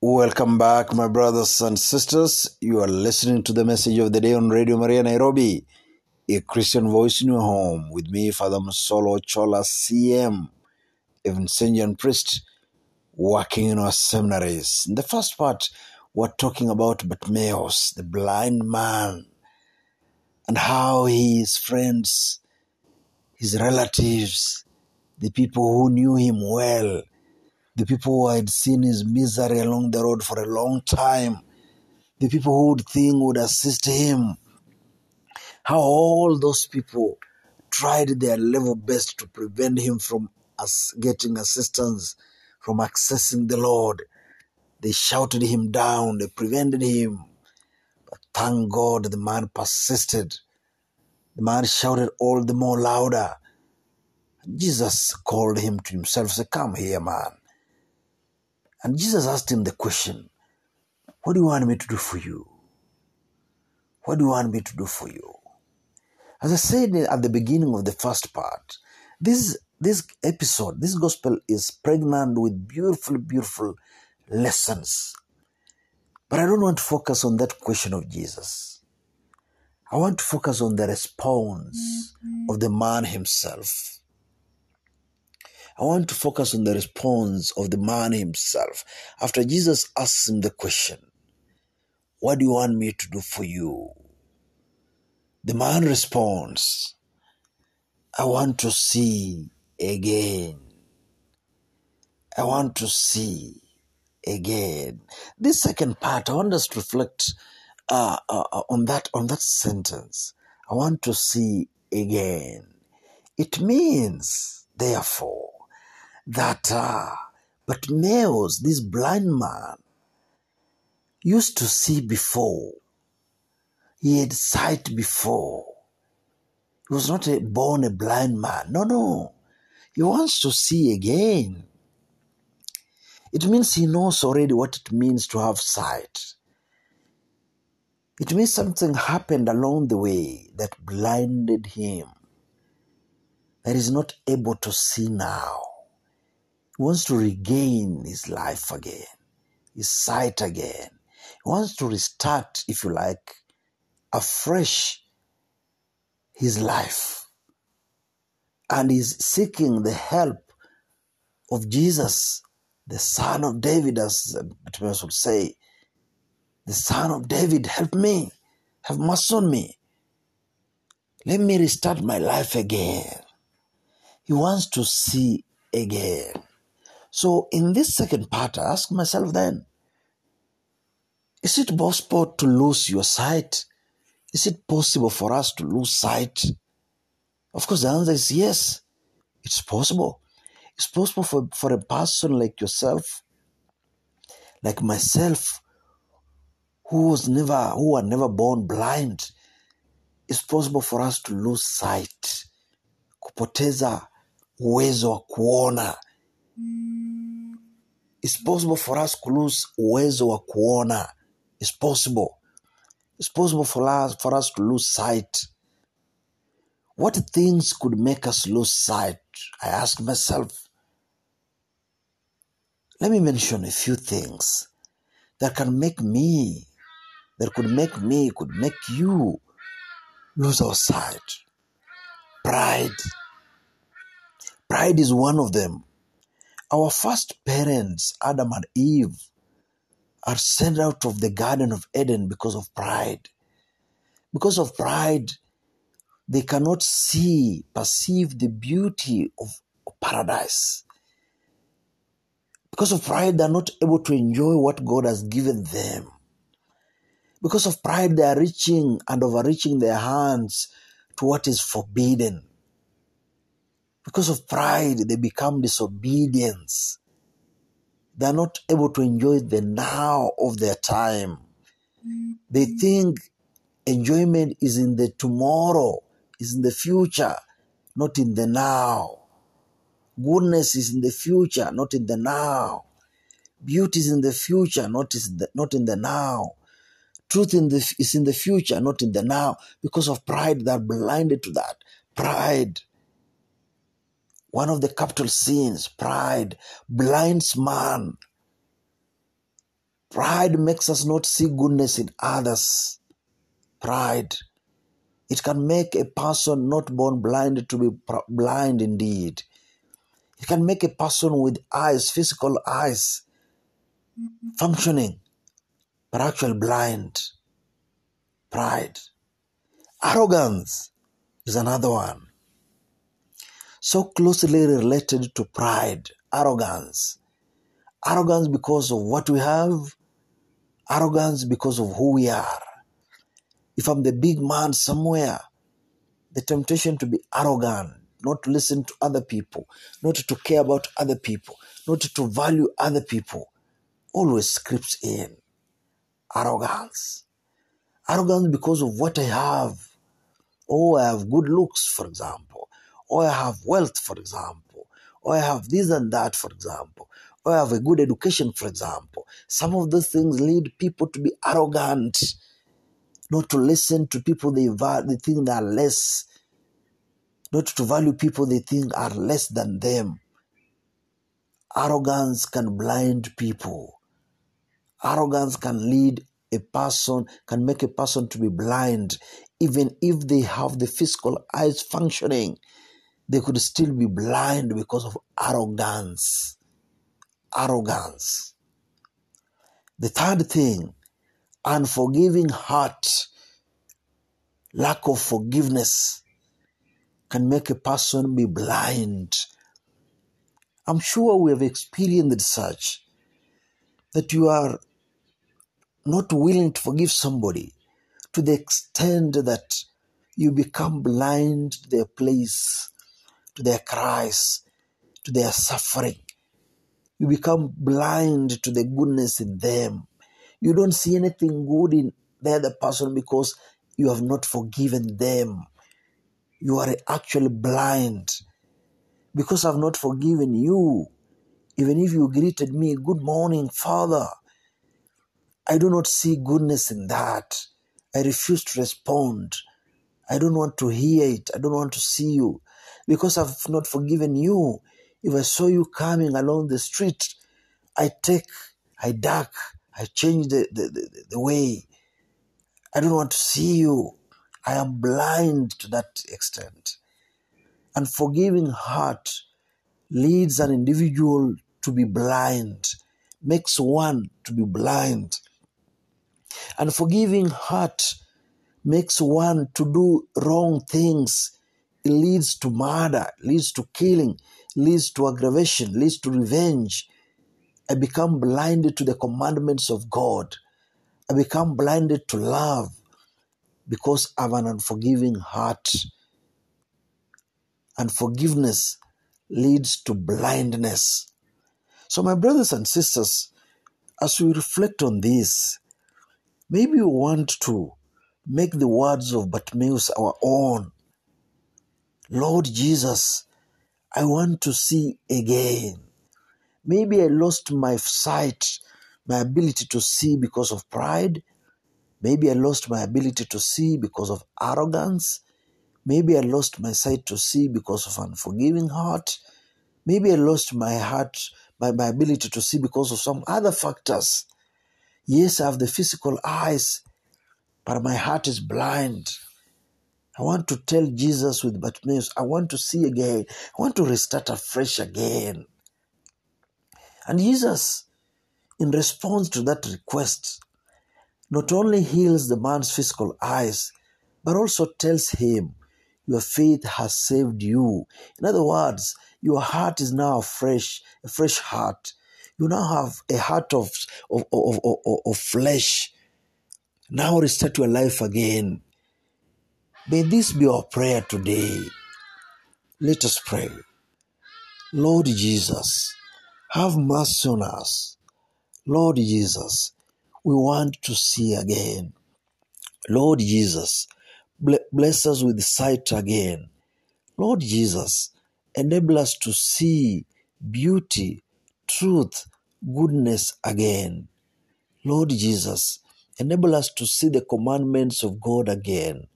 Welcome back, my brothers and sisters. You are listening to the message of the day on Radio Maria Nairobi, a Christian voice in your home, with me, Father Masolo Chola, CM, a Vincentian priest, working in our seminaries. In the first part, we're talking about Bartimaeus, the blind man, and how his friends, his relatives, the people who knew him well, the people who had seen his misery along the road for a long time, the people who would think would assist him, how all those people tried their level best to prevent him from us getting assistance, from accessing the Lord. They shouted him down, they prevented him. But thank God the man persisted. The man shouted all the more louder. Jesus called him to himself, said, Come here, man. And Jesus asked him the question, What do you want me to do for you? What do you want me to do for you? As I said at the beginning of the first part, this, this episode, this gospel is pregnant with beautiful, beautiful lessons. But I don't want to focus on that question of Jesus. I want to focus on the response of the man himself. I want to focus on the response of the man himself. After Jesus asks him the question, What do you want me to do for you? The man responds, I want to see again. I want to see again. This second part, I want us to reflect uh, uh, on that on that sentence. I want to see again. It means, therefore, that uh, Bartimaeus, this blind man, used to see before. He had sight before. He was not a, born a blind man. No, no. He wants to see again. It means he knows already what it means to have sight. It means something happened along the way that blinded him, that he's not able to see now. He wants to regain his life again, his sight again. He wants to restart, if you like, afresh his life. And he's seeking the help of Jesus, the son of David, as Bartimaeus would say, the son of David, help me, have mercy on me. Let me restart my life again. He wants to see again. So in this second part, I ask myself then, is it possible to lose your sight? Is it possible for us to lose sight? Of course, the answer is yes. It's possible. It's possible for, for a person like yourself, like myself, who was never, who were never born blind. It's possible for us to lose sight, kupoteza uwezo wa kuona. It's possible for us to lose uwezo wa kuona. It's possible. It's possible for us, for us to lose sight. What things could make us lose sight? I ask myself. Let me mention a few things that can make me, that could make me, could make you lose our sight. Pride. Pride is one of them. Our first parents, Adam and Eve, are sent out of the Garden of Eden because of pride. Because of pride, they cannot see, perceive the beauty of paradise. Because of pride, they are not able to enjoy what God has given them. Because of pride, they are reaching and overreaching their hands to what is forbidden. Because of pride, they become disobedience. They are not able to enjoy the now of their time. They mm-hmm. think enjoyment is in the tomorrow, is in the future, not in the now. Goodness is in the future, not in the now. Beauty is in the future, not, is the, not in the now. Truth in the, is in the future, not in the now. Because of pride, they're blinded to that. Pride. One of the capital sins, pride, blinds man Pride makes us not see goodness in others. Pride. It can make a person not born blind to be blind indeed. It can make a person with eyes, physical eyes, functioning, but actually blind. Pride. Arrogance is another one. So closely related to pride, arrogance. Arrogance because of what we have, arrogance because of who we are. If I'm the big man somewhere, the temptation to be arrogant, not to listen to other people, not to care about other people, not to value other people, always creeps in. Arrogance. Arrogance because of what I have. Oh, I have good looks, for example. Or I have wealth, for example. Or I have this and that, for example. Or I have a good education, for example. Some of those things lead people to be arrogant, not to listen to people they, they think they are less, not to value people they think are less than them. Arrogance can blind people. Arrogance can lead a person, can make a person to be blind. Even if they have the physical eyes functioning, they could still be blind because of arrogance. Arrogance. The third thing, unforgiving heart, lack of forgiveness can make a person be blind. I'm sure we have experienced such that you are not willing to forgive somebody to the extent that you become blind to their place, to their cries, to their suffering. You become blind to the goodness in them. You don't see anything good in the other person because you have not forgiven them. You are actually blind because I've not forgiven you. Even if you greeted me, Good morning, Father, I do not see goodness in that. I refuse to respond. I don't want to hear it. I don't want to see you because I've not forgiven you. If I saw you coming along the street, I take, I duck, I change the, the, the, the way. I don't want to see you. I am blind to that extent. And forgiving heart leads an individual to be blind, makes one to be blind. And forgiving heart makes one to do wrong things. It leads to murder, leads to killing, leads to aggravation, leads to revenge. I become blinded to the commandments of God. I become blinded to love because I have an unforgiving heart. And forgiveness leads to blindness. So, my brothers and sisters, as we reflect on this, maybe we want to make the words of Bartimaeus our own. Lord Jesus, I want to see again. Maybe I lost my sight, my ability to see because of pride. Maybe I lost my ability to see because of arrogance. Maybe I lost my sight to see because of unforgiving heart. Maybe I lost my heart, my, my ability to see because of some other factors. Yes, I have the physical eyes, but my heart is blind. I want to tell Jesus with Bartimaeus, I want to see again. I want to restart afresh again. And Jesus, in response to that request, not only heals the man's physical eyes, but also tells him, Your faith has saved you. In other words, your heart is now fresh, a fresh heart. You now have a heart of, of, of, of, of flesh. Now restart your life again. May this be our prayer today. Let us pray. Lord Jesus, have mercy on us. Lord Jesus, we want to see again. Lord Jesus, bless us with sight again. Lord Jesus, enable us to see beauty, truth, goodness again. Lord Jesus, enable us to see the commandments of God again.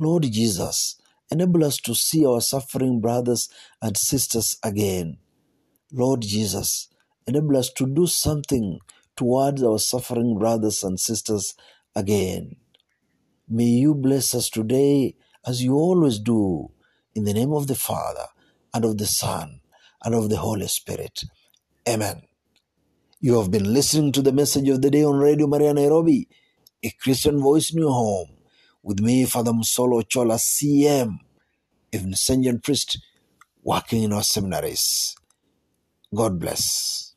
Lord Jesus, enable us to see our suffering brothers and sisters again. Lord Jesus, enable us to do something towards our suffering brothers and sisters again. May you bless us today as you always do. In the name of the Father, and of the Son, and of the Holy Spirit. Amen. You have been listening to the message of the day on Radio Maria Nairobi, a Christian voice in your home, with me, Father Musolo Chola, CM, a Vincentian priest working in our seminaries. God bless.